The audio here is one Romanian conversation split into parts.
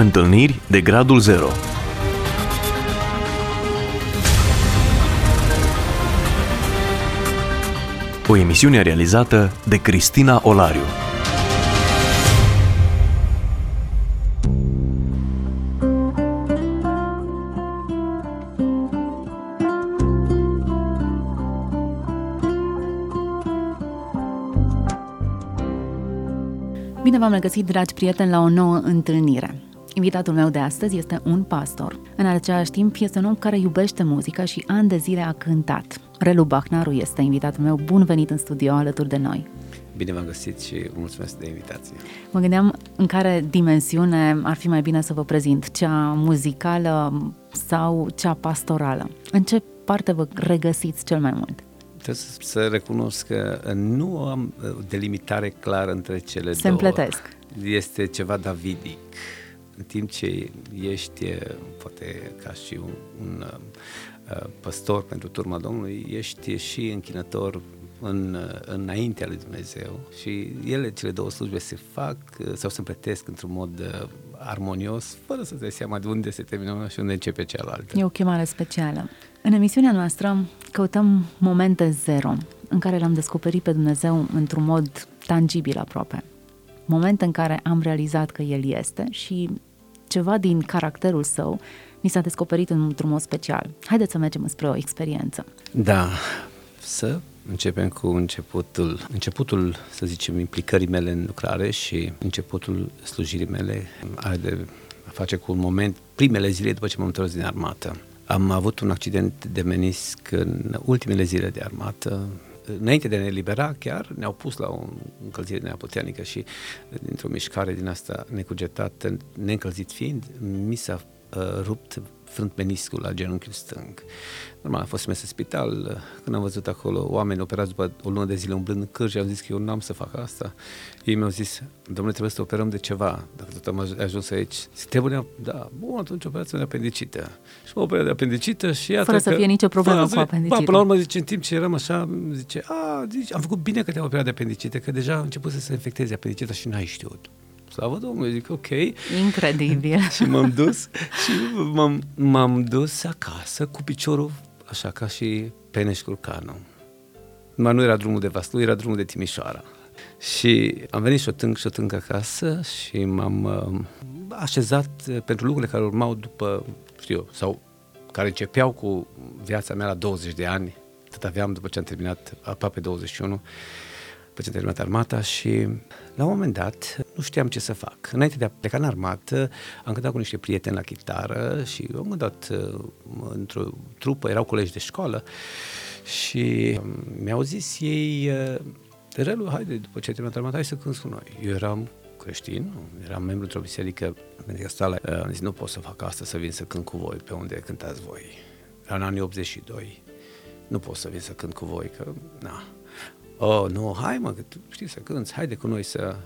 Întâlniri de gradul 0 O emisiune realizată de Cristina Olariu. Bine v-am regăsit, dragi prieteni, la o nouă întâlnire. Invitatul meu de astăzi este un pastor. În același timp, este un om care iubește muzica și ani de zile a cântat. Relu Bahnaru este invitatul meu. Bun venit în studio alături de noi. Bine v-am găsit și mulțumesc de invitație. Mă gândeam în care dimensiune ar fi mai bine să vă prezint, cea muzicală sau cea pastorală? În ce parte vă regăsiți cel mai mult? Trebuie să recunosc că nu am o delimitare clară între cele Se două. împletesc. Este ceva davidic. În timp ce ești, poate ca și un, un uh, păstor pentru turma Domnului, ești și închinător în, înaintea lui Dumnezeu și ele, cele două slujbe, se fac uh, sau se împletesc într-un mod uh, armonios, fără să-ți dai seama de unde se termină una și unde începe cealaltă. E o chemare specială. În emisiunea noastră căutăm momente zero în care l-am descoperit pe Dumnezeu într-un mod tangibil aproape. Momente în care am realizat că El este și ceva din caracterul său ni s-a descoperit într-un mod special. Haideți să mergem spre o experiență. Da, să începem cu începutul, începutul, să zicem, implicării mele în lucrare și începutul slujirii mele are de a face cu un moment, primele zile după ce m-am întors din armată. Am avut un accident de menisc în ultimele zile de armată, înainte de a ne libera, chiar ne-au pus la o încălzire neaputernică și dintr-o mișcare din asta necugetată, neîncălzit fiind, mi s-a uh, rupt frânt meniscul la genunchiul stâng. Normal, am fost mers în spital, când am văzut acolo oameni operați după o lună de zile umblând în cârji, am zis că eu n-am să fac asta. Ei mi-au zis, domnule, trebuie să operăm de ceva, dacă tot am ajuns aici. Se trebuie, da, bun, atunci operați de apendicită. Și mă operat de apendicită și iată Fără să că, fie nicio problemă fără cu să- apendicită. Ba, până la urmă, zice, în timp ce eram așa, zice, a, zice, am făcut bine că te-am operat de apendicită, că deja a început să se infecteze apendicita și n-ai știut. Slavă Domnului, zic, ok. Incredibil. și m-am dus și m-am, m-am dus acasă cu piciorul așa ca și Peneș Curcanu. Mai nu era drumul de Vaslui, era drumul de Timișoara. Și am venit și o tâng și o tâng acasă și m-am uh, așezat uh, pentru lucrurile care urmau după, știu eu, sau care începeau cu viața mea la 20 de ani. Tot aveam după ce am terminat aproape 21 după ce am terminat armata și la un moment dat nu știam ce să fac. Înainte de a pleca în armată, am cântat cu niște prieteni la chitară și am cântat uh, într-o trupă, erau colegi de școală și um, mi-au zis ei, uh, Relu, haide, după ce ai terminat armata, hai să cânti cu noi. Eu eram creștin, eram membru într-o biserică pentecostală, uh, am zis, nu pot să fac asta, să vin să cânt cu voi pe unde cântați voi. Era în anii 82. Nu pot să vin să cânt cu voi, că, na, Oh, nu, hai mă, că tu știi să cânți, haide cu noi să...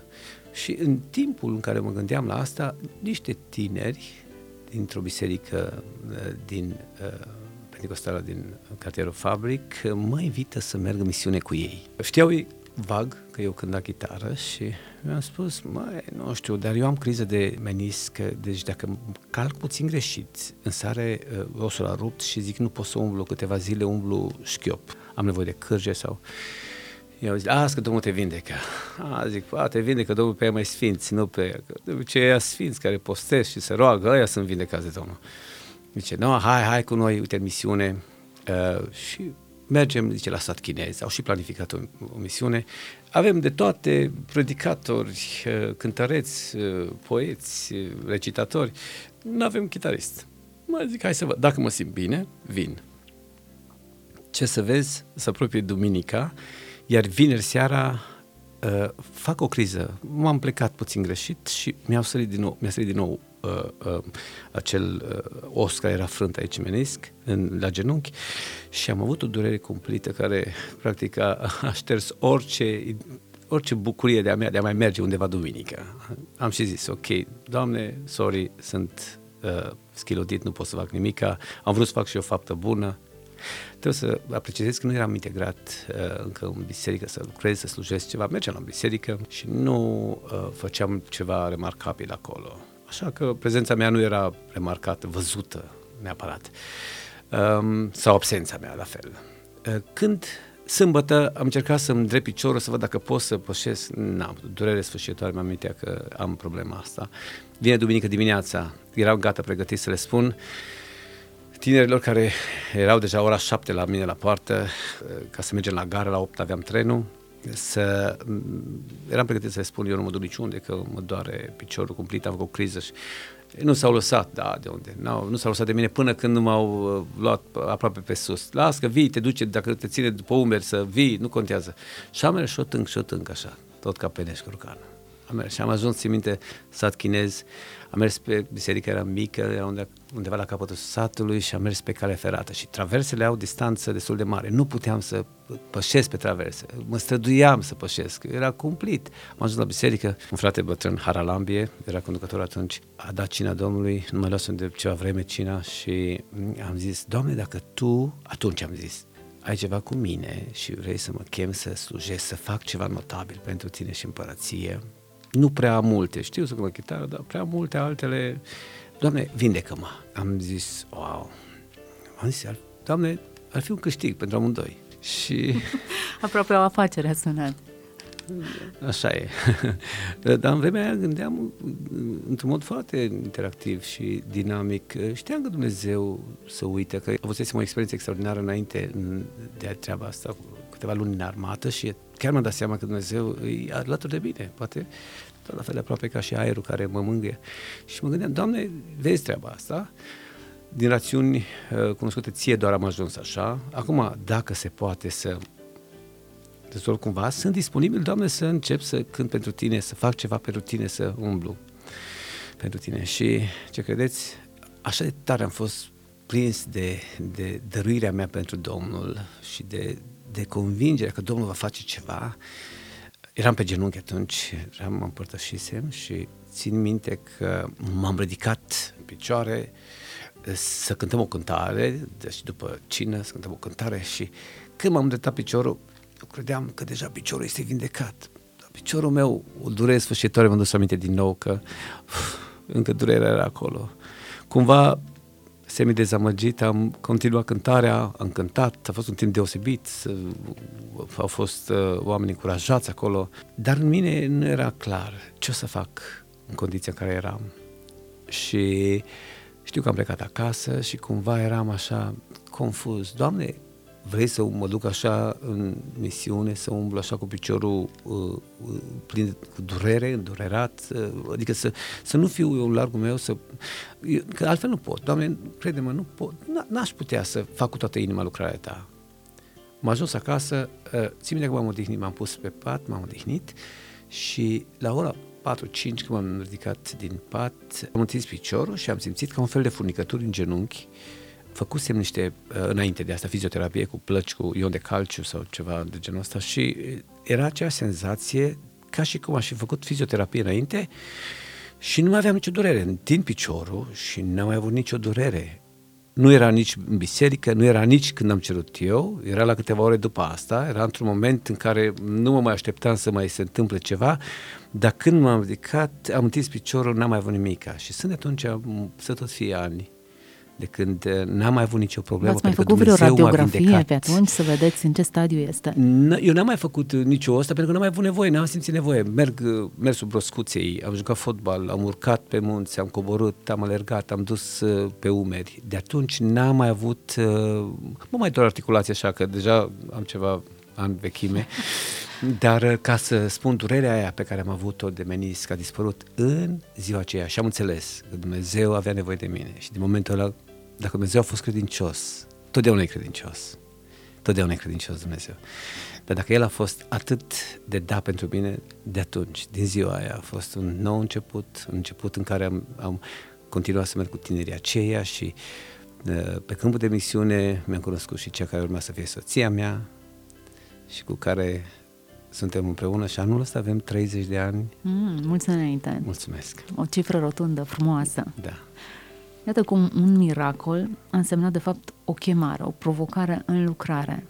Și în timpul în care mă gândeam la asta, niște tineri dintr-o biserică uh, din uh, Pentecostală din cartierul Fabric mă invită să merg în misiune cu ei. Știau ei vag că eu cânt la chitară și mi-am spus, mai, nu știu, dar eu am criză de menisc, deci dacă calc puțin greșit, în sare uh, osul a rupt și zic nu pot să umblu câteva zile, umblu șchiop. Am nevoie de cârje sau... Eu zic, a, că Domnul te vindecă. A, zic, a, te vindecă Domnul pe ea mai sfinți, nu pe ea. Că de obicei ea sfinți care postez și se roagă, ăia sunt vindecați de Domnul. Zice, nu, hai, hai cu noi, uite, în misiune. Uh, și mergem, zice, la sat chinez. Au și planificat o, o misiune. Avem de toate predicatori, uh, cântăreți, uh, poeți, uh, recitatori. Nu avem chitarist. Mă zic, hai să văd. Dacă mă simt bine, vin. Ce să vezi, să apropie duminica, iar vineri seara uh, fac o criză. M-am plecat puțin greșit și mi-au sărit din nou, mi-a sărit din nou uh, uh, acel uh, os care era frânt aici în menisc, în, la genunchi și am avut o durere cumplită care practic a, a șters orice orice bucurie de a, mea, de a mai merge undeva duminică. Am și zis, ok, doamne, sorry, sunt uh, schilodit, nu pot să fac nimica, am vrut să fac și o faptă bună, Trebuie să apreciez că nu eram integrat uh, încă în biserică, să lucrez, să slujesc ceva. Mergeam la biserică și nu uh, făceam ceva remarcabil acolo. Așa că prezența mea nu era remarcată, văzută neapărat. Um, sau absența mea, la fel. Uh, când sâmbătă am încercat să-mi drept piciorul să văd dacă pot să pășesc, n-am, durere sfârșitoare, mi-am amintea că am problema asta. Vine duminică dimineața, erau gata pregătit să le spun, tinerilor care erau deja ora șapte la mine la poartă, ca să mergem la gară, la 8 aveam trenul, să... Eram pregătit să le spun, eu nu mă duc niciunde, că mă doare piciorul cumplit, am făcut o criză și nu s-au lăsat, da, de unde? Nu, nu s-au lăsat de mine până când nu m-au uh, luat aproape pe sus. Las că vii, te duce, dacă te ține după umeri să vii, nu contează. Și am mers și o tânc și o tânc așa, tot ca peneș curcană. Am mers și am ajuns, țin minte, sat chinez, am mers pe biserica, era mică, era unde, undeva la capătul satului și am mers pe cale ferată și traversele au distanță destul de mare. Nu puteam să pășesc pe traverse, mă străduiam să pășesc, era cumplit. Am ajuns la biserică, un frate bătrân, Haralambie, era conducător atunci, a dat cina Domnului, nu mai luasem de ceva vreme cina și am zis, Doamne, dacă Tu, atunci am zis, ai ceva cu mine și vrei să mă chem să slujesc, să fac ceva notabil pentru tine și împărăție, nu prea multe, știu să cânt chitară, dar prea multe altele, Doamne, vindecă-mă. Am zis, wow, am zis, Doamne, ar fi un câștig pentru amândoi. Și... Aproape o afacere a sunat. Așa e. Dar în vremea aia gândeam într-un mod foarte interactiv și dinamic. Știam că Dumnezeu să uite, că avusesem o experiență extraordinară înainte de treaba asta, cu câteva luni în armată și chiar mi-am dat seama că Dumnezeu e alături de bine, poate tot la fel de aproape ca și aerul care mă mângâie. Și mă gândeam, Doamne, vezi treaba asta, din rațiuni uh, cunoscute ție doar am ajuns așa, acum dacă se poate să dezvolt cumva, sunt disponibil, Doamne, să încep să cânt pentru tine, să fac ceva pentru tine, să umblu pentru tine. Și ce credeți, așa de tare am fost prins de, de dăruirea mea pentru Domnul și de, de convingerea că Domnul va face ceva. Eram pe genunchi atunci, eram, mă împărtășisem și țin minte că m-am ridicat în picioare să cântăm o cântare, deci după cină să cântăm o cântare și când m-am îndreptat piciorul, eu credeam că deja piciorul este vindecat. Dar piciorul meu, o durere sfârșitoare, m-am dus aminte din nou că uf, încă durerea era acolo. Cumva semi-dezamăgit, am continuat cântarea, am cântat, a fost un timp deosebit, au fost uh, oameni încurajați acolo, dar în mine nu era clar ce o să fac în condiția în care eram. Și știu că am plecat acasă și cumva eram așa confuz. Doamne, vrei să mă duc așa în misiune, să umblu așa cu piciorul uh, uh, plin cu durere, îndurerat, uh, adică să, să nu fiu eu în largul meu, să, eu, că altfel nu pot. Doamne, crede-mă, nu pot, n-aș putea să fac cu toată inima lucrarea ta. M-am ajuns acasă, uh, țin minte că m-am odihnit, m-am pus pe pat, m-am odihnit și la ora 4-5 când m-am ridicat din pat, am întins piciorul și am simțit ca un fel de furnicături în genunchi uh, făcusem niște, uh, înainte de asta, fizioterapie cu plăci, cu ion de calciu sau ceva de genul ăsta și era acea senzație ca și cum aș fi făcut fizioterapie înainte și nu mai aveam nicio durere. Întind piciorul și n-am mai avut nicio durere. Nu era nici în biserică, nu era nici când am cerut eu, era la câteva ore după asta, era într-un moment în care nu mă mai așteptam să mai se întâmple ceva, dar când m-am ridicat, am întins piciorul, n-am mai avut nimica și sunt de atunci, să tot fie ani de când uh, n-am mai avut nicio problemă. Ați mai făcut vreo radiografie pe atunci să vedeți în ce stadiu este? eu n-am mai făcut uh, nicio asta pentru că n-am mai avut nevoie, n-am simțit nevoie. Merg, uh, merg sub broscuței, am jucat fotbal, am urcat pe munți, am coborât, am alergat, am dus pe umeri. De atunci n-am mai avut, mă mai doar articulație așa, că deja am ceva ani vechime, dar ca să spun durerea aia pe care am avut-o de menisc a dispărut în ziua aceea și am înțeles că Dumnezeu avea nevoie de mine și din momentul ăla dacă Dumnezeu a fost credincios, totdeauna e credincios. Totdeauna e credincios Dumnezeu. Dar dacă El a fost atât de da pentru mine, de atunci, din ziua aia, a fost un nou început, un început în care am, am continuat să merg cu tinerii aceia și uh, pe câmpul de misiune mi-am cunoscut și cea care urma să fie soția mea și cu care suntem împreună și anul ăsta avem 30 de ani. Mm, mulți înainte. Mulțumesc. O cifră rotundă, frumoasă. Da. Iată cum un miracol a însemnat de fapt o chemare, o provocare în lucrare.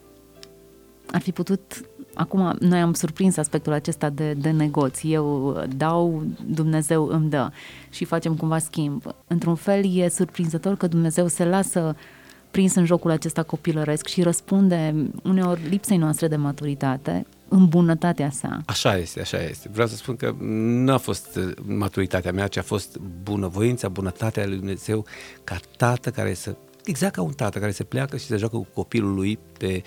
Ar fi putut acum noi am surprins aspectul acesta de, de negoț. Eu dau, Dumnezeu îmi dă și facem cumva schimb. Într-un fel e surprinzător că Dumnezeu se lasă prins în jocul acesta copilăresc și răspunde uneori lipsei noastre de maturitate în bunătatea sa. Așa este, așa este. Vreau să spun că nu a fost maturitatea mea, ci a fost bunăvoința, bunătatea lui Dumnezeu ca tată care să exact ca un tată care se pleacă și se joacă cu copilul lui pe,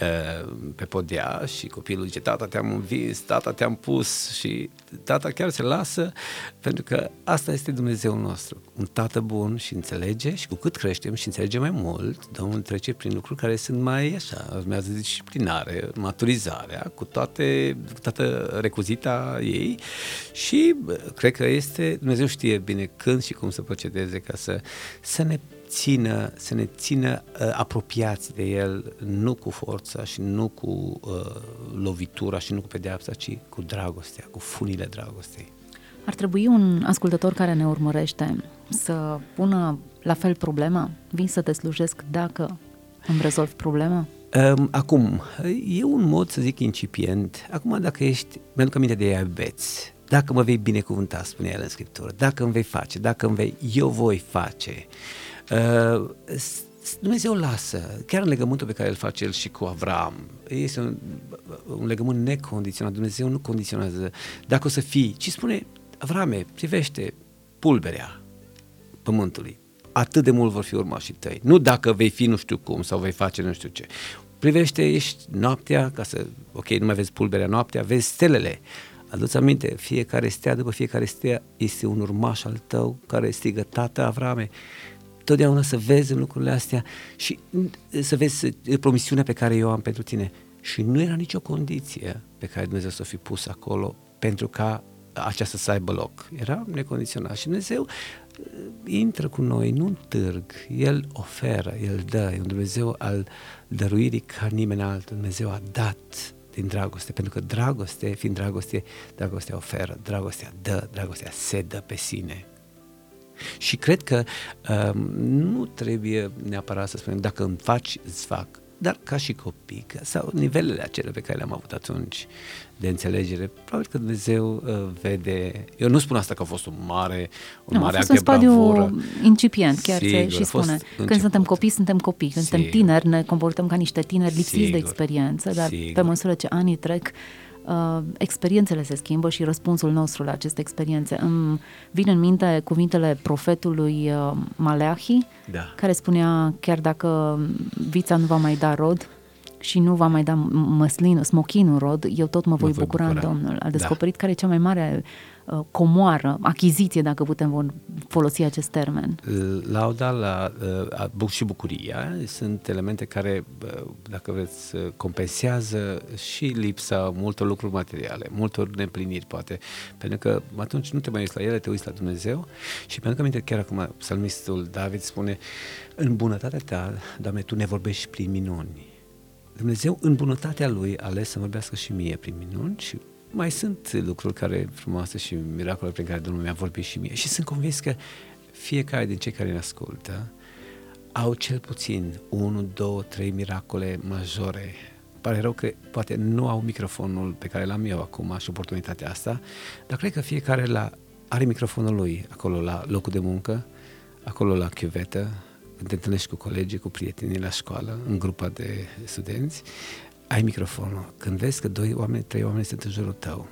uh, pe podea și copilul zice, tata te-am învins, tata te-am pus și tata chiar se lasă pentru că asta este Dumnezeul nostru. Un tată bun și înțelege și cu cât creștem și înțelege mai mult, Domnul trece prin lucruri care sunt mai așa, urmează disciplinare, maturizarea, cu toate, cu toată recuzita ei și cred că este, Dumnezeu știe bine când și cum să procedeze ca să, să ne țină, să ne țină uh, apropiați de El, nu cu forța și nu cu uh, lovitura și nu cu pedeapsa, ci cu dragostea, cu funile dragostei. Ar trebui un ascultător care ne urmărește să pună la fel problema? Vin să te slujesc dacă îmi rezolv problema? Um, acum, e un mod, să zic, incipient. Acum, dacă ești, mi-aduc aminte de iabeți, dacă mă vei binecuvânta, spune el în Scriptură, dacă îmi vei face, dacă îmi vei, eu voi face. Uh, Dumnezeu lasă, chiar în legământul pe care îl face el și cu Avram, este un, un legământ necondiționat, Dumnezeu nu condiționează. Dacă o să fii, ci spune, Avrame, privește pulberea pământului, atât de mult vor fi urmașii tăi, nu dacă vei fi nu știu cum sau vei face nu știu ce. Privește, ești noaptea, ca să, ok, nu mai vezi pulberea noaptea, vezi stelele, Aduți aminte, fiecare stea după fiecare stea este un urmaș al tău care strigă, Tată Avrame, totdeauna să vezi lucrurile astea și să vezi promisiunea pe care eu am pentru tine. Și nu era nicio condiție pe care Dumnezeu să o fi pus acolo pentru ca aceasta să aibă loc. Era necondiționat și Dumnezeu uh, intră cu noi, nu în târg, El oferă, El dă, e un Dumnezeu al dăruirii ca nimeni altul. Dumnezeu a dat din dragoste, pentru că dragoste, fiind dragoste, dragostea oferă, dragostea dă, dragostea se dă pe sine. Și cred că um, nu trebuie neapărat să spunem dacă îmi faci, îți fac, dar ca și copii, sau nivelele acelea pe care le-am avut atunci de înțelegere, probabil că Dumnezeu uh, vede, eu nu spun asta că a fost un mare, un nu, mare a fost un stadiu bravură. incipient, chiar Sigur, se și spune. Când început. suntem copii, suntem copii. Când Sigur. suntem tineri, ne comportăm ca niște tineri lipsiți de Sigur. experiență, dar Sigur. pe măsură ce anii trec, uh, experiențele se schimbă și răspunsul nostru la aceste experiențe. Îmi vin în minte cuvintele profetului uh, Maleahi, Da. care spunea chiar dacă vița nu va mai da rod și nu va mai da măslinul, smochinul rod, eu tot mă voi, voi bucura, în bucura. Domnul. A Da. descoperit care e cea mai mare uh, comoară, achiziție, dacă putem vor- folosi acest termen. Lauda la, uh, bu- și bucuria sunt elemente care, uh, dacă vreți, uh, compensează și lipsa multor lucruri materiale, multor nepliniri, poate. Pentru că atunci nu te mai uiți la ele, te uiți la Dumnezeu și pentru că aminte chiar acum psalmistul David spune în bunătatea ta, Doamne, Tu ne vorbești prin minuni. Dumnezeu în bunătatea Lui a ales să vorbească și mie prin minuni și mai sunt lucruri care frumoase și miracole prin care Domnul mi-a vorbit și mie și sunt convins că fiecare din cei care ne ascultă au cel puțin unu, două, trei miracole majore. Pare rău că poate nu au microfonul pe care l-am eu acum și oportunitatea asta, dar cred că fiecare la, are microfonul lui acolo la locul de muncă, acolo la chiuvetă, când te întâlnești cu colegii, cu prietenii la școală, în grupa de studenți, ai microfonul. Când vezi că doi oameni, trei oameni sunt în jurul tău,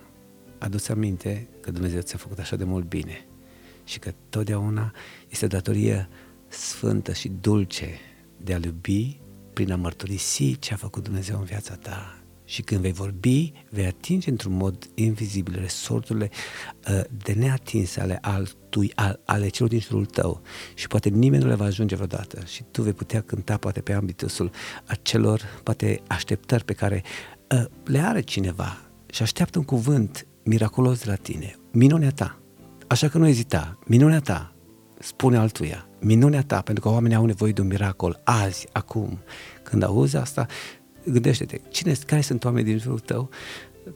adu-ți aminte că Dumnezeu ți-a făcut așa de mult bine și că totdeauna este o datorie sfântă și dulce de a-L iubi prin a mărturisi ce a făcut Dumnezeu în viața ta. Și când vei vorbi, vei atinge într-un mod invizibil resorturile uh, de neatins ale altui, al, ale celor din jurul tău. Și poate nimeni nu le va ajunge vreodată. Și tu vei putea cânta poate pe ambitusul acelor poate așteptări pe care uh, le are cineva. Și așteaptă un cuvânt miraculos de la tine, minunea ta. Așa că nu ezita, minunea ta, spune altuia, minunea ta, pentru că oamenii au nevoie de un miracol azi, acum. Când auzi asta, gândește-te, cine, care sunt oamenii din jurul tău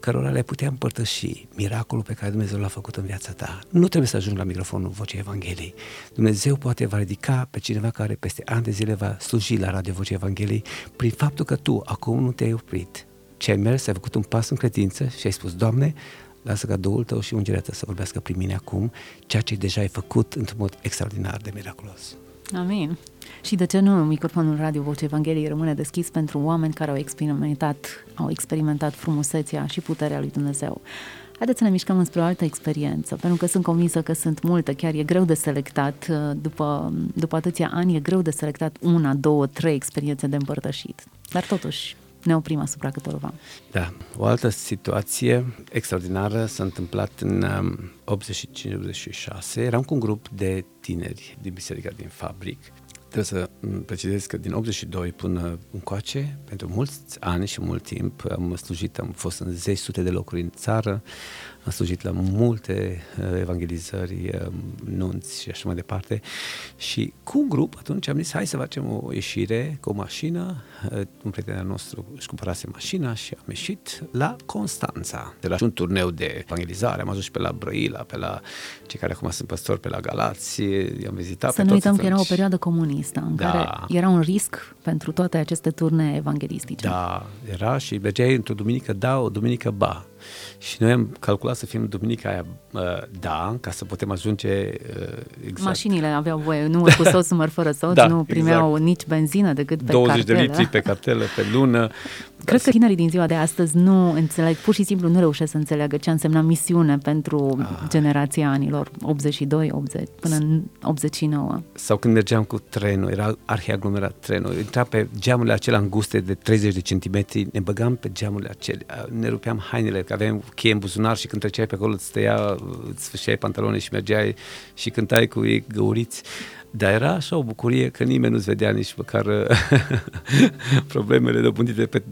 cărora le putea împărtăși miracolul pe care Dumnezeu l-a făcut în viața ta. Nu trebuie să ajungi la microfonul Vocea Evangheliei. Dumnezeu poate va ridica pe cineva care peste ani de zile va sluji la Radio Vocea Evangheliei prin faptul că tu acum nu te-ai oprit, ce ai mers, ai făcut un pas în credință și ai spus, Doamne, lasă ca Duhul Tău și ungerea să vorbească prin mine acum, ceea ce deja ai făcut într-un mod extraordinar de miraculos. Amin. Și de ce nu microfonul Radio Voce Evangheliei rămâne deschis pentru oameni care au experimentat, au experimentat frumusețea și puterea lui Dumnezeu. Haideți să ne mișcăm înspre o altă experiență, pentru că sunt convinsă că sunt multe, chiar e greu de selectat, după, după atâția ani, e greu de selectat una, două, trei experiențe de împărtășit. Dar totuși, ne oprim asupra câtorva. Da, o altă situație extraordinară s-a întâmplat în 85-86. Eram cu un grup de tineri din biserica din Fabric Trebuie să precizez că din 82 până încoace, pentru mulți ani și mult timp, am slujit, am fost în zeci sute de locuri în țară, am slujit la multe uh, evangelizări, uh, nunți și așa mai departe. Și cu un grup, atunci am zis, hai să facem o ieșire cu o mașină. Uh, un prieten al nostru își cumpărase mașina și am ieșit la Constanța. De la un turneu de evangelizare, am ajuns și pe la Brăila, pe la cei care acum sunt păstori, pe la Galați, i-am vizitat Să pe nu uităm toți că era o perioadă comunistă în da. care era un risc pentru toate aceste turne evanghelistice. Da, era și mergeai într-o duminică da, o duminică ba. Și noi am calculat să fim duminica aia, uh, da, ca să putem ajunge uh, exact. Mașinile aveau voie, număr cu sos, număr fără sos, da, nu primeau exact. nici benzină decât pe 20 cartelă. de litri pe cartelă pe lună. Cred că tinerii din ziua de astăzi nu înțeleg, pur și simplu nu reușesc să înțeleagă ce însemna misiune pentru ah. generația anilor 82, 80, până în 89. Sau când mergeam cu trenul, era arhiaglomerat trenul, intra pe geamurile acelea înguste de 30 de centimetri, ne băgam pe geamurile acelea, ne rupeam hainele, că aveam cheie în buzunar și când treceai pe acolo îți stăia, îți sfârșeai pantaloni și mergeai și cântai cu ei găuriți. Dar era așa o bucurie că nimeni nu-ți vedea nici măcar problemele dobândite pe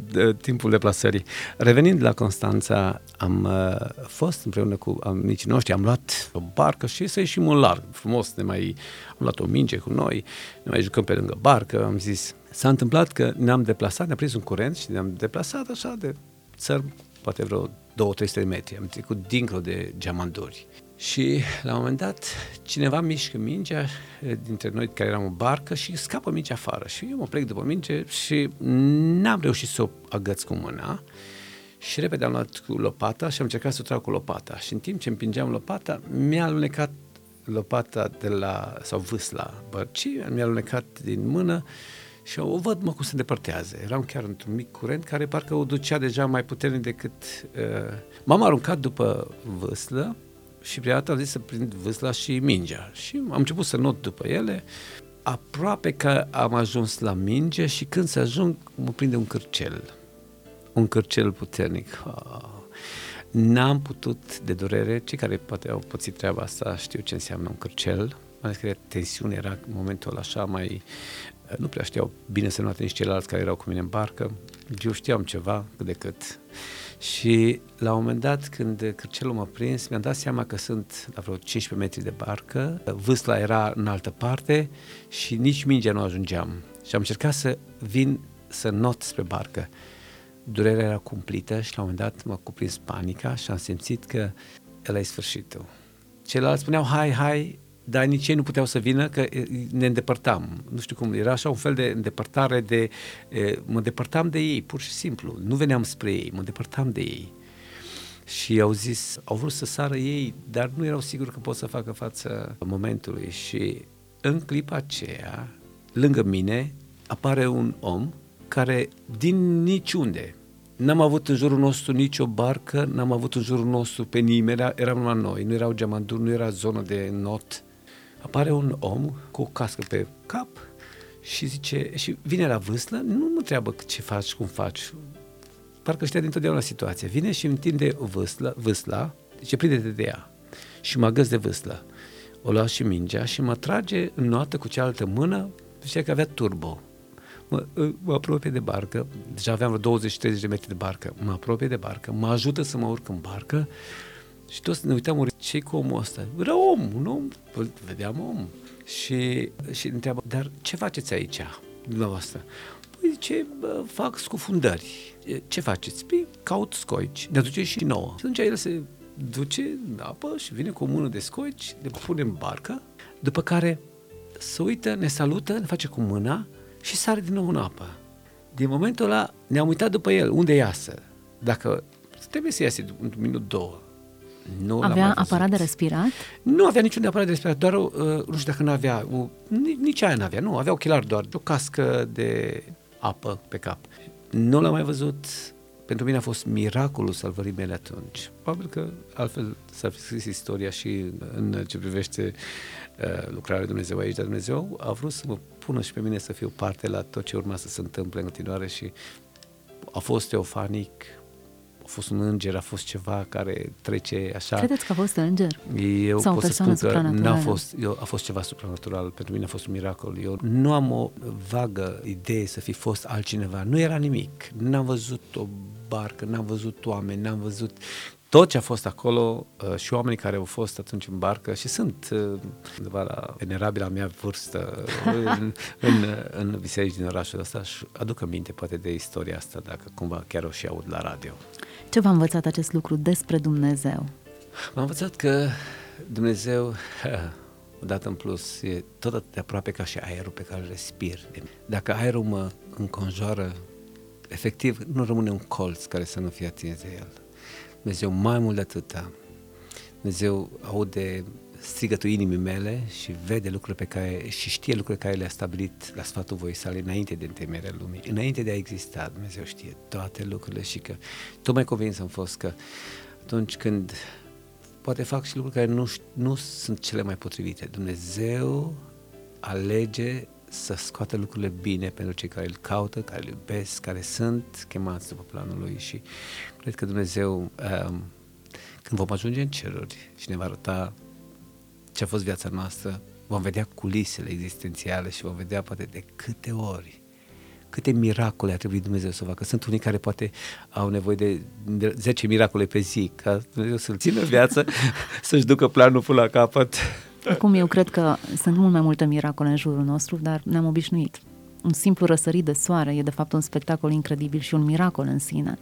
timpul deplasării. Revenind la Constanța, am uh, fost împreună cu amicii noștri, am luat o barcă și să ieșim în larg, frumos, ne mai, am luat o minge cu noi, ne mai jucăm pe lângă barcă, am zis, s-a întâmplat că ne-am deplasat, ne-a prins un curent și ne-am deplasat așa de țări, poate vreo 2-300 de metri, am trecut dincolo de geamanduri. Și la un moment dat cineva mișcă mingea dintre noi care eram în barcă și scapă mingea afară. Și eu mă plec după minge și n-am reușit să o agăț cu mâna. Și repede am luat cu lopata și am încercat să o trag cu lopata. Și în timp ce împingeam lopata mi-a alunecat lopata de la, sau vâsla bărcii, mi-a alunecat din mână și o văd mă cum se îndepărtează. Eram chiar într-un mic curent care parcă o ducea deja mai puternic decât... Uh... M-am aruncat după vâslă și prima dată am zis să prind vâsla și mingea. Și am început să not după ele, aproape că am ajuns la minge și când se ajung mă prinde un cârcel. Un cârcel puternic. Ah. N-am putut de durere, cei care poate au pățit treaba asta știu ce înseamnă un cârcel, mai ales că tensiune era în momentul ăla așa mai... Nu prea știau bine să nu nici ceilalți care erau cu mine în barcă. Eu știam ceva, cât de cât. Și la un moment dat, când cârcelul m-a prins, mi-am dat seama că sunt la vreo 15 metri de barcă, vâsla era în altă parte și nici mingea nu ajungeam. Și am încercat să vin să not spre barcă. Durerea era cumplită și la un moment dat m-a cuprins panica și am simțit că el e sfârșitul. Ceilalți spuneau, hai, hai, dar nici ei nu puteau să vină, că ne îndepărtam. Nu știu cum, era așa un fel de îndepărtare de... Mă îndepărtam de ei, pur și simplu. Nu veneam spre ei, mă îndepărtam de ei. Și au zis, au vrut să sară ei, dar nu erau siguri că pot să facă față momentului. Și în clipa aceea, lângă mine, apare un om care din niciunde, N-am avut în jurul nostru nicio barcă, n-am avut în jurul nostru pe nimeni, eram numai noi, nu erau geamanduri, nu era zonă de not, apare un om cu o cască pe cap și zice, și vine la vâslă, nu mă întreabă ce faci, cum faci, parcă știa dintotdeauna situația. Vine și îmi întinde vâsla, vâsla zice, prinde-te de ea. Și mă găs de vâslă. O lua și mingea și mă trage în noată cu cealaltă mână, zicea că avea turbo. Mă, mă apropie de barcă, deja aveam vreo 20-30 de metri de barcă, mă apropie de barcă, mă ajută să mă urc în barcă și toți ne uitam, ce cu omul ăsta? Era om, un om, vedeam om. Și, și întreabă, dar ce faceți aici, dumneavoastră? Păi zice, bă, fac scufundări. Ce faceți? Păi caut scoici. Ne aduce și nouă. Și atunci el se duce în apă și vine cu o mână de scoici, le pune în barcă, după care se uită, ne salută, ne face cu mâna și sare din nou în apă. Din momentul ăla ne-am uitat după el, unde iasă. dacă trebuie să iasă un minut, două, nu l-am Avea mai văzut. aparat de respirat? Nu avea niciun de aparat de respirat, doar, uh, nu știu dacă nu avea, uh, nici, nici aia nu avea, nu, avea ochelari doar, o cască de apă pe cap. Nu l-am mai văzut, pentru mine a fost miracolul salvării mele atunci. Probabil că altfel s-ar fi scris istoria și în ce privește uh, lucrarea lui Dumnezeu aici, dar Dumnezeu a vrut să mă pună și pe mine să fiu parte la tot ce urma să se întâmple în continuare și a fost teofanic, a fost un înger, a fost ceva care trece așa. Credeți că a fost înger? Eu Sau o pot să persoană spun că n-a supranaturală? fost, eu, a fost ceva supranatural, pentru mine a fost un miracol. Eu nu am o vagă idee să fi fost altcineva, nu era nimic. N-am văzut o barcă, n-am văzut oameni, n-am văzut tot ce a fost acolo uh, și oamenii care au fost atunci în barcă și sunt uh, undeva la venerabila mea vârstă uh, în, în, în biserici din orașul ăsta și aduc aminte poate de istoria asta dacă cumva chiar o și aud la radio. Ce v-a învățat acest lucru despre Dumnezeu? M-am învățat că Dumnezeu, odată în plus, e tot atât de aproape ca și aerul pe care îl respir. Dacă aerul mă înconjoară, efectiv, nu rămâne un colț care să nu fie atins de el. Dumnezeu mai mult de atâta. Dumnezeu aude strigătul inimii mele și vede lucrurile pe care, și știe lucrurile care le-a stabilit la sfatul voii sale înainte de întemeierea lumii, înainte de a exista, Dumnezeu știe toate lucrurile și că tot mai convins am fost că atunci când poate fac și lucruri care nu, ș- nu sunt cele mai potrivite, Dumnezeu alege să scoată lucrurile bine pentru cei care îl caută, care îl iubesc, care sunt chemați după planul lui și cred că Dumnezeu um, când vom ajunge în ceruri și ne va arăta ce a fost viața noastră, vom vedea culisele existențiale și vom vedea poate de câte ori câte miracole a trebuit Dumnezeu să facă. Sunt unii care poate au nevoie de, de 10 miracole pe zi, ca Dumnezeu să-l țină în viață, să-și ducă planul până la capăt. Acum eu cred că sunt mult mai multe miracole în jurul nostru, dar ne-am obișnuit. Un simplu răsărit de soare e de fapt un spectacol incredibil și un miracol în sine.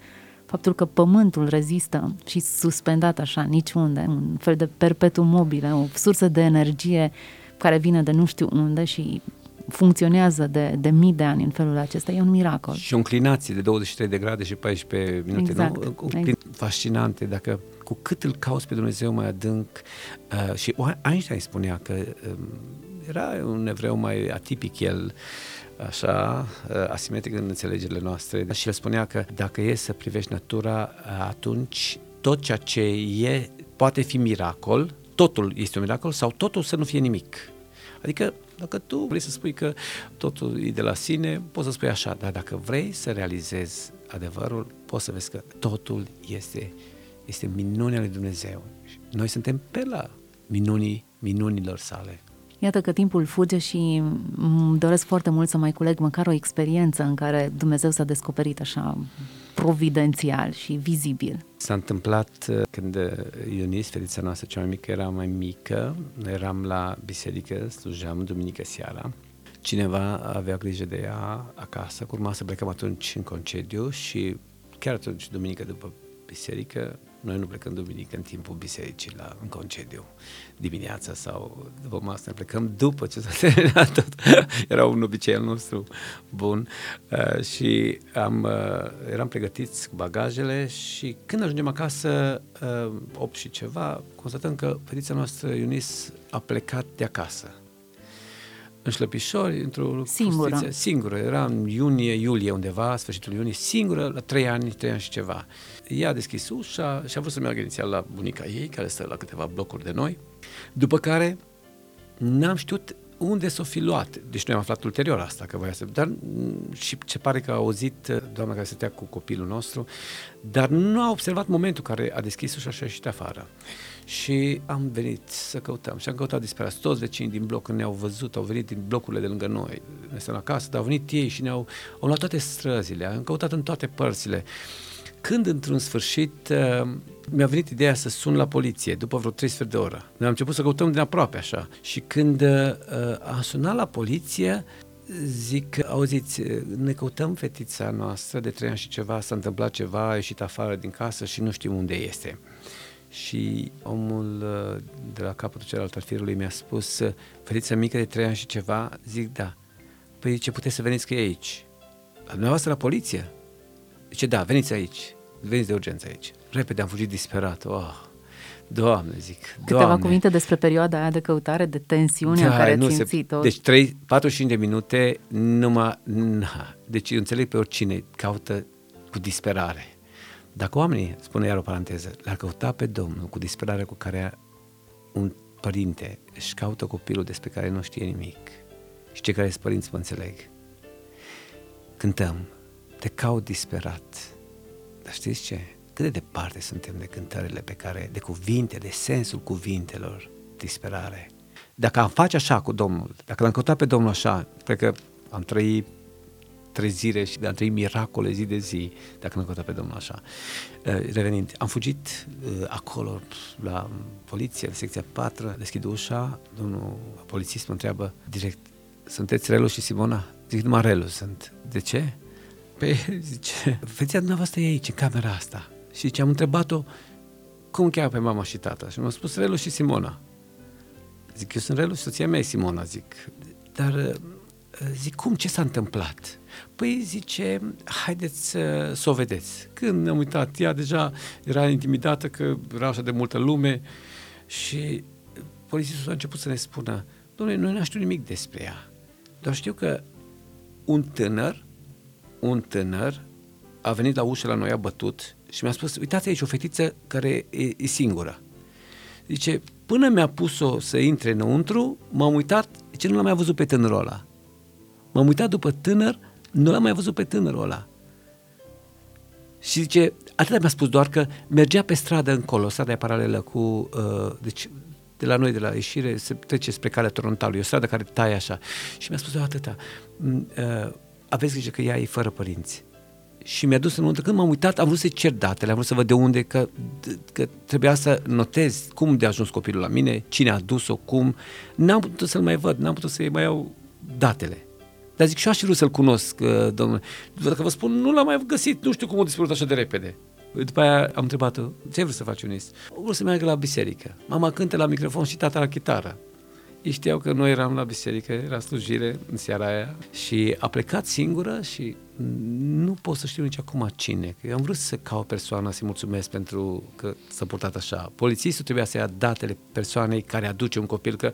Faptul că pământul rezistă și suspendat așa, niciunde, un fel de perpetuum mobile, o sursă de energie care vine de nu știu unde și funcționează de, de mii de ani în felul acesta, e un miracol. Și o inclinație de 23 de grade și 14 minute, Exact, nu? Cu- exact. Fascinante, dacă cu cât îl cauți pe Dumnezeu mai adânc uh, și Einstein spunea că um, era un evreu mai atipic el, așa, uh, asimetric în înțelegerile noastre și el spunea că dacă e să privești natura, uh, atunci tot ceea ce e poate fi miracol, totul este un miracol sau totul să nu fie nimic. Adică dacă tu vrei să spui că totul e de la sine, poți să spui așa, dar dacă vrei să realizezi adevărul, poți să vezi că totul este, este minunea lui Dumnezeu. Și Noi suntem pe la minunii minunilor sale. Iată că timpul fuge și îmi doresc foarte mult să mai culeg măcar o experiență în care Dumnezeu s-a descoperit așa providențial și vizibil. S-a întâmplat uh, când uh, Ionis, fetița noastră cea mai mică, era mai mică, noi eram la biserică, slujeam duminică seara, cineva avea grijă de ea acasă, că urma să plecăm atunci în concediu și chiar atunci, duminică după biserică, noi nu plecăm duminică în timpul bisericii la, în concediu, dimineața sau după masă, ne plecăm după ce s-a terminat tot. Era un obicei al nostru bun uh, și am, uh, eram pregătiți cu bagajele și când ajungem acasă, uh, 8 și ceva, constatăm că fetița noastră, Iunis, a plecat de acasă în șlăpișori, într-o Singură. fustiță, singură. Era în iunie, iulie undeva, sfârșitul iunie, singură, la trei ani, trei ani și ceva. Ea a deschis ușa și a vrut să meargă inițial la bunica ei, care stă la câteva blocuri de noi, după care n-am știut unde s-o fi luat. Deci noi am aflat ulterior asta, că voia să... Dar mm, și ce pare că a auzit uh, doamna care stătea cu copilul nostru, dar nu a observat momentul care a deschis ușa și a ieșit afară. Și am venit să căutăm și am căutat disperați. Toți vecinii din bloc ne-au văzut, au venit din blocurile de lângă noi. Ne stăm acasă, dar au venit ei și ne-au au luat toate străzile, am căutat în toate părțile. Când, într-un sfârșit, uh, mi-a venit ideea să sun la poliție, după vreo 3 sfert de oră. Noi am început să căutăm din aproape, așa. Și când uh, am sunat la poliție, zic, auziți, ne căutăm fetița noastră de trei ani și ceva, s-a întâmplat ceva, a ieșit afară din casă și nu știm unde este. Și omul uh, de la capătul celălalt al firului mi-a spus, uh, fetița mică de trei ani și ceva, zic, da. Păi ce puteți să veniți că e aici? La dumneavoastră la poliție? Zice, da, veniți aici. Veniți de urgență aici. Repede am fugit disperat. Oh, Doamne, zic, Câteva Doamne. cuvinte despre perioada aia de căutare, de tensiune da, care ați simțit-o. Deci 3, 45 de minute numai... Na. Deci eu înțeleg pe oricine caută cu disperare. Dacă oamenii, spune iar o paranteză, l-ar căuta pe Domnul cu disperarea cu care un părinte își caută copilul despre care nu știe nimic și cei care sunt părinți mă înțeleg. Cântăm, te caut disperat. Dar știți ce? Cât de departe suntem de cântările pe care, de cuvinte, de sensul cuvintelor, disperare. Dacă am face așa cu Domnul, dacă l-am căutat pe Domnul așa, cred că am trăit trezire și am trăit miracole zi de zi, dacă nu căutat pe Domnul așa. Uh, revenind, am fugit uh, acolo la poliție, la secția 4, deschid ușa, domnul polițist mă întreabă direct, sunteți Relu și Simona? Zic, numai Relu sunt. De ce? Păi, zice, feția dumneavoastră e aici, în camera asta. Și zice, am întrebat-o, cum cheamă pe mama și tata? Și mi-a spus Relu și Simona. Zic, eu sunt Relu și soția mea e Simona, zic. Dar uh, zic, cum, ce s-a întâmplat? Păi zice, haideți să, să o vedeți. Când ne-am uitat, ea deja era intimidată că era așa de multă lume și polițistul a început să ne spună, domnule, noi nu știu nimic despre ea. Doar știu că un tânăr, un tânăr a venit la ușă la noi, a bătut și mi-a spus, uitați aici o fetiță care e, e singură. Zice, până mi-a pus-o să intre înăuntru, m-am uitat, ce nu l-am mai văzut pe tânărul ăla. M-am uitat după tânăr, nu l-am mai văzut pe tânărul ăla. Și zice, atât mi-a spus doar că mergea pe stradă încolo, strada e paralelă cu, uh, deci de la noi, de la ieșire, se trece spre calea Torontalului, e o stradă care taie așa. Și mi-a spus doar atâta, uh, aveți grijă că ea e fără părinți. Și mi-a dus înăuntru, când m-am uitat, am vrut să cer datele, am vrut să văd de unde, că, că trebuia să notez cum de a ajuns copilul la mine, cine a dus-o, cum. N-am putut să-l mai văd, n-am putut să-i mai iau datele. Dar zic, și eu aș vrut să-l cunosc, uh, domnule. Dacă vă spun, nu l-am mai găsit, nu știu cum a dispărut așa de repede. După aia am întrebat-o, ce vrei să faci, Unis? Vreau să meargă la biserică. Mama cântă la microfon și tata la chitară. Ei știau că noi eram la biserică, era slujire în seara aia și a plecat singură și nu pot să știu nici acum cine. Că eu am vrut să caut persoana, să-i mulțumesc pentru că s-a purtat așa. Polițistul trebuia să ia datele persoanei care aduce un copil, că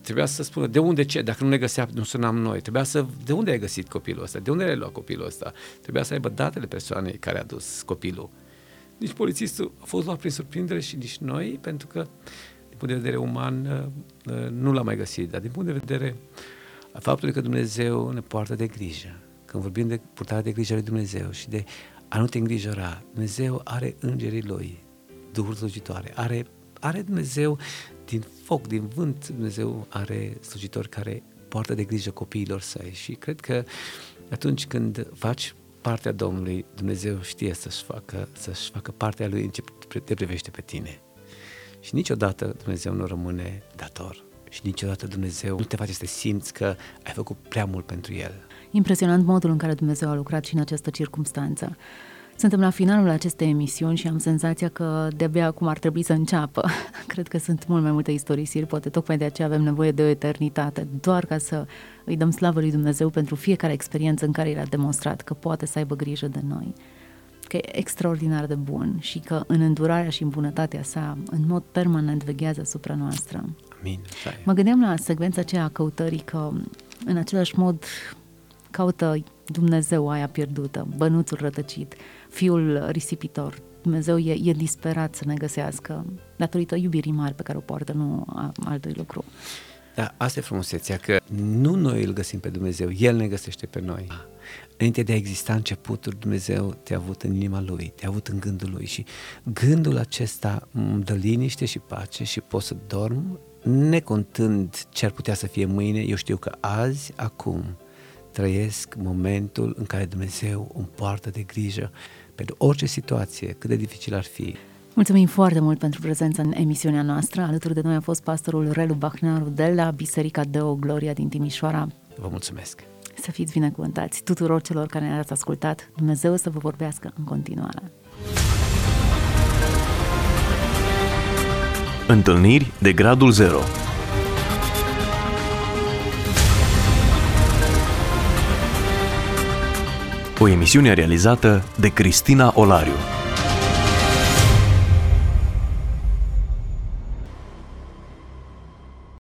trebuia să spună de unde ce, dacă nu ne găsea, nu sunam noi. Trebuia să, de unde ai găsit copilul ăsta, de unde ai luat copilul ăsta. Trebuia să aibă datele persoanei care a dus copilul. Nici polițistul a fost luat prin surprindere și nici noi, pentru că din punct de vedere uman uh, uh, nu l-am mai găsit, dar din punct de vedere a faptului că Dumnezeu ne poartă de grijă. Când vorbim de purtarea de grijă lui Dumnezeu și de a nu te îngrijora, Dumnezeu are îngerii lui, Duhul slujitoare, are, are Dumnezeu din foc, din vânt, Dumnezeu are slujitori care poartă de grijă copiilor săi și cred că atunci când faci partea Domnului, Dumnezeu știe să-și facă, să-și facă partea Lui în ce te privește pe tine. Și niciodată Dumnezeu nu rămâne dator. Și niciodată Dumnezeu nu te face să te simți că ai făcut prea mult pentru El. Impresionant modul în care Dumnezeu a lucrat și în această circunstanță. Suntem la finalul acestei emisiuni și am senzația că de-abia acum ar trebui să înceapă. Cred că sunt mult mai multe istorisiri, poate tocmai de aceea avem nevoie de o eternitate, doar ca să îi dăm slavă lui Dumnezeu pentru fiecare experiență în care El a demonstrat că poate să aibă grijă de noi că e extraordinar de bun și că în îndurarea și în bunătatea sa, în mod permanent veghează asupra noastră. Amin. Mă gândeam la secvența aceea a căutării că în același mod caută Dumnezeu aia pierdută, bănuțul rătăcit, fiul risipitor. Dumnezeu e, e disperat să ne găsească datorită iubirii mari pe care o poartă, nu a altui lucru. Da, asta e frumusețea, că nu noi îl găsim pe Dumnezeu, El ne găsește pe noi. Înainte de a exista începutul, Dumnezeu te-a avut în inima Lui, te-a avut în gândul Lui și gândul acesta îmi dă liniște și pace și pot să dorm necontând ce ar putea să fie mâine, eu știu că azi, acum, trăiesc momentul în care Dumnezeu îmi poartă de grijă pentru orice situație, cât de dificil ar fi. Mulțumim foarte mult pentru prezența în emisiunea noastră. Alături de noi a fost pastorul Relu Bahnaru de la Biserica Deo Gloria din Timișoara. Vă mulțumesc! Să fiți binecuvântați tuturor celor care ne-ați ascultat. Dumnezeu să vă vorbească în continuare. Întâlniri de gradul 0 O emisiune realizată de Cristina Olariu.